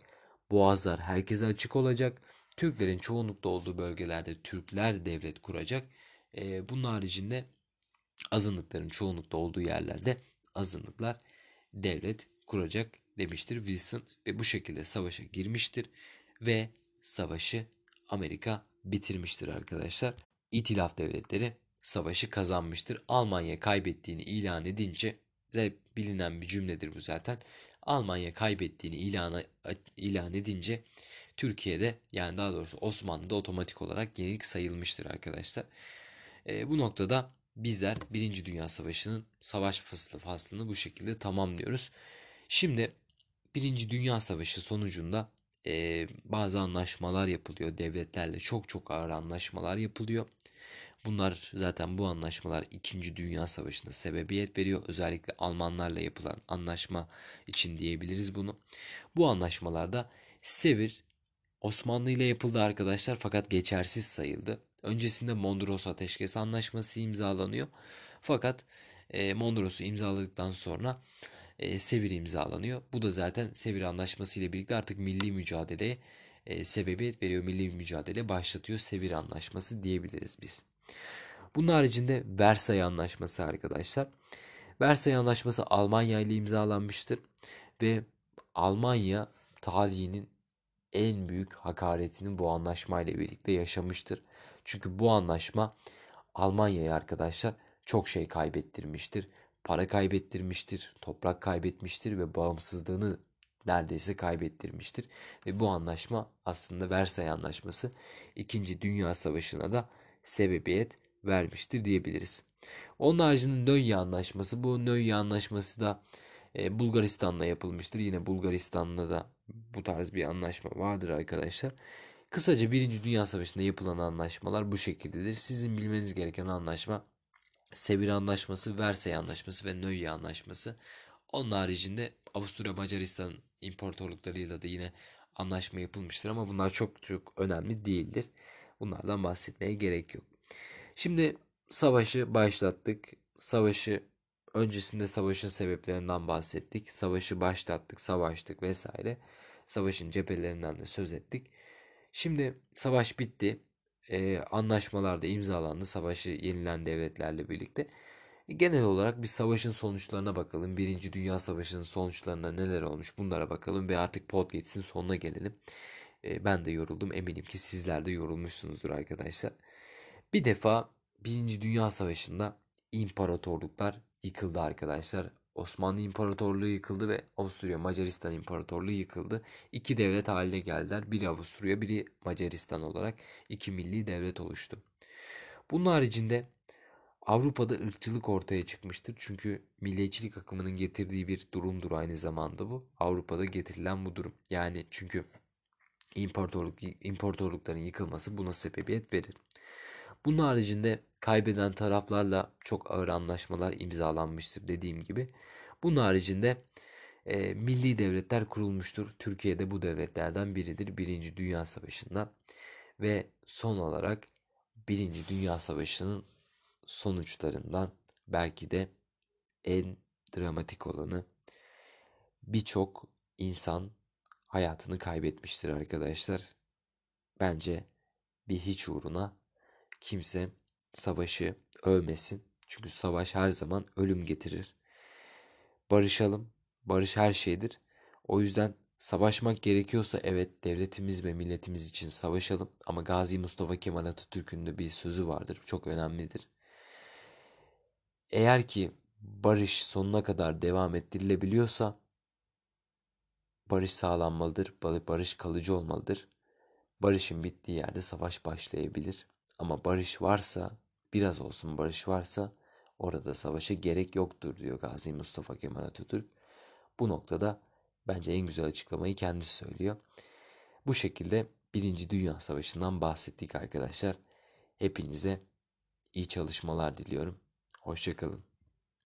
Boğazlar herkese açık olacak. Türklerin çoğunlukta olduğu bölgelerde Türkler devlet kuracak. E, bunun haricinde azınlıkların çoğunlukta olduğu yerlerde azınlıklar devlet kuracak demiştir Wilson ve bu şekilde savaşa girmiştir ve savaşı Amerika bitirmiştir arkadaşlar. İtilaf devletleri savaşı kazanmıştır. Almanya kaybettiğini ilan edince bilinen bir cümledir bu zaten. Almanya kaybettiğini ilan, ilan edince Türkiye'de yani daha doğrusu Osmanlı'da otomatik olarak yenilik sayılmıştır arkadaşlar. E, bu noktada bizler Birinci Dünya Savaşı'nın savaş faslı faslını bu şekilde tamamlıyoruz. Şimdi Birinci Dünya Savaşı sonucunda e, bazı anlaşmalar yapılıyor devletlerle çok çok ağır anlaşmalar yapılıyor. Bunlar zaten bu anlaşmalar 2. Dünya Savaşı'na sebebiyet veriyor. Özellikle Almanlarla yapılan anlaşma için diyebiliriz bunu. Bu anlaşmalarda Sevir Osmanlı ile yapıldı arkadaşlar fakat geçersiz sayıldı. Öncesinde Mondros Ateşkes Anlaşması imzalanıyor. Fakat e, Mondros'u imzaladıktan sonra e, Sevir imzalanıyor. Bu da zaten Sevir Anlaşması ile birlikte artık milli mücadeleye e, sebebiyet veriyor. Milli mücadele başlatıyor. Sevir Anlaşması diyebiliriz biz. Bunun haricinde Versay Anlaşması arkadaşlar. Versay Anlaşması Almanya ile imzalanmıştır ve Almanya tarihinin en büyük hakaretini bu anlaşmayla birlikte yaşamıştır. Çünkü bu anlaşma Almanya'ya arkadaşlar çok şey kaybettirmiştir. Para kaybettirmiştir, toprak kaybetmiştir ve bağımsızlığını neredeyse kaybettirmiştir. Ve bu anlaşma aslında Versay Anlaşması 2. Dünya Savaşı'na da sebebiyet vermiştir diyebiliriz. Onun haricinde Nöye Anlaşması. Bu Nöye Anlaşması da e, Bulgaristan'la yapılmıştır. Yine Bulgaristan'la da bu tarz bir anlaşma vardır arkadaşlar. Kısaca Birinci Dünya Savaşı'nda yapılan anlaşmalar bu şekildedir. Sizin bilmeniz gereken anlaşma Sevir Anlaşması, Versay Anlaşması ve Nöye Anlaşması. Onun haricinde Avusturya Macaristan imparatorluklarıyla da yine anlaşma yapılmıştır ama bunlar çok çok önemli değildir. Bunlardan bahsetmeye gerek yok. Şimdi savaşı başlattık. Savaşı öncesinde savaşın sebeplerinden bahsettik. Savaşı başlattık, savaştık vesaire. Savaşın cephelerinden de söz ettik. Şimdi savaş bitti. Ee, anlaşmalar da imzalandı. Savaşı yenilen devletlerle birlikte. Genel olarak bir savaşın sonuçlarına bakalım. Birinci Dünya Savaşı'nın sonuçlarında neler olmuş bunlara bakalım ve artık podcast'in sonuna gelelim. Ee, ben de yoruldum. Eminim ki sizler de yorulmuşsunuzdur arkadaşlar. Bir defa Birinci Dünya Savaşı'nda imparatorluklar yıkıldı arkadaşlar. Osmanlı İmparatorluğu yıkıldı ve Avusturya Macaristan İmparatorluğu yıkıldı. İki devlet haline geldiler. Biri Avusturya, biri Macaristan olarak iki milli devlet oluştu. Bunun haricinde Avrupa'da ırkçılık ortaya çıkmıştır. Çünkü milliyetçilik akımının getirdiği bir durumdur aynı zamanda bu. Avrupa'da getirilen bu durum. Yani çünkü imparatorluk, imparatorlukların yıkılması buna sebebiyet verir. Bunun haricinde kaybeden taraflarla çok ağır anlaşmalar imzalanmıştır dediğim gibi. Bunun haricinde e, milli devletler kurulmuştur. Türkiye'de bu devletlerden biridir Birinci Dünya Savaşı'nda. Ve son olarak Birinci Dünya Savaşı'nın sonuçlarından belki de en dramatik olanı birçok insan hayatını kaybetmiştir arkadaşlar. Bence bir hiç uğruna kimse savaşı övmesin. Çünkü savaş her zaman ölüm getirir. Barışalım. Barış her şeydir. O yüzden savaşmak gerekiyorsa evet devletimiz ve milletimiz için savaşalım. Ama Gazi Mustafa Kemal Atatürk'ün de bir sözü vardır. Çok önemlidir. Eğer ki barış sonuna kadar devam ettirilebiliyorsa barış sağlanmalıdır. Barış kalıcı olmalıdır. Barışın bittiği yerde savaş başlayabilir. Ama barış varsa, biraz olsun barış varsa orada savaşa gerek yoktur diyor Gazi Mustafa Kemal Atatürk. Bu noktada bence en güzel açıklamayı kendisi söylüyor. Bu şekilde Birinci Dünya Savaşı'ndan bahsettik arkadaşlar. Hepinize iyi çalışmalar diliyorum. Hoşçakalın.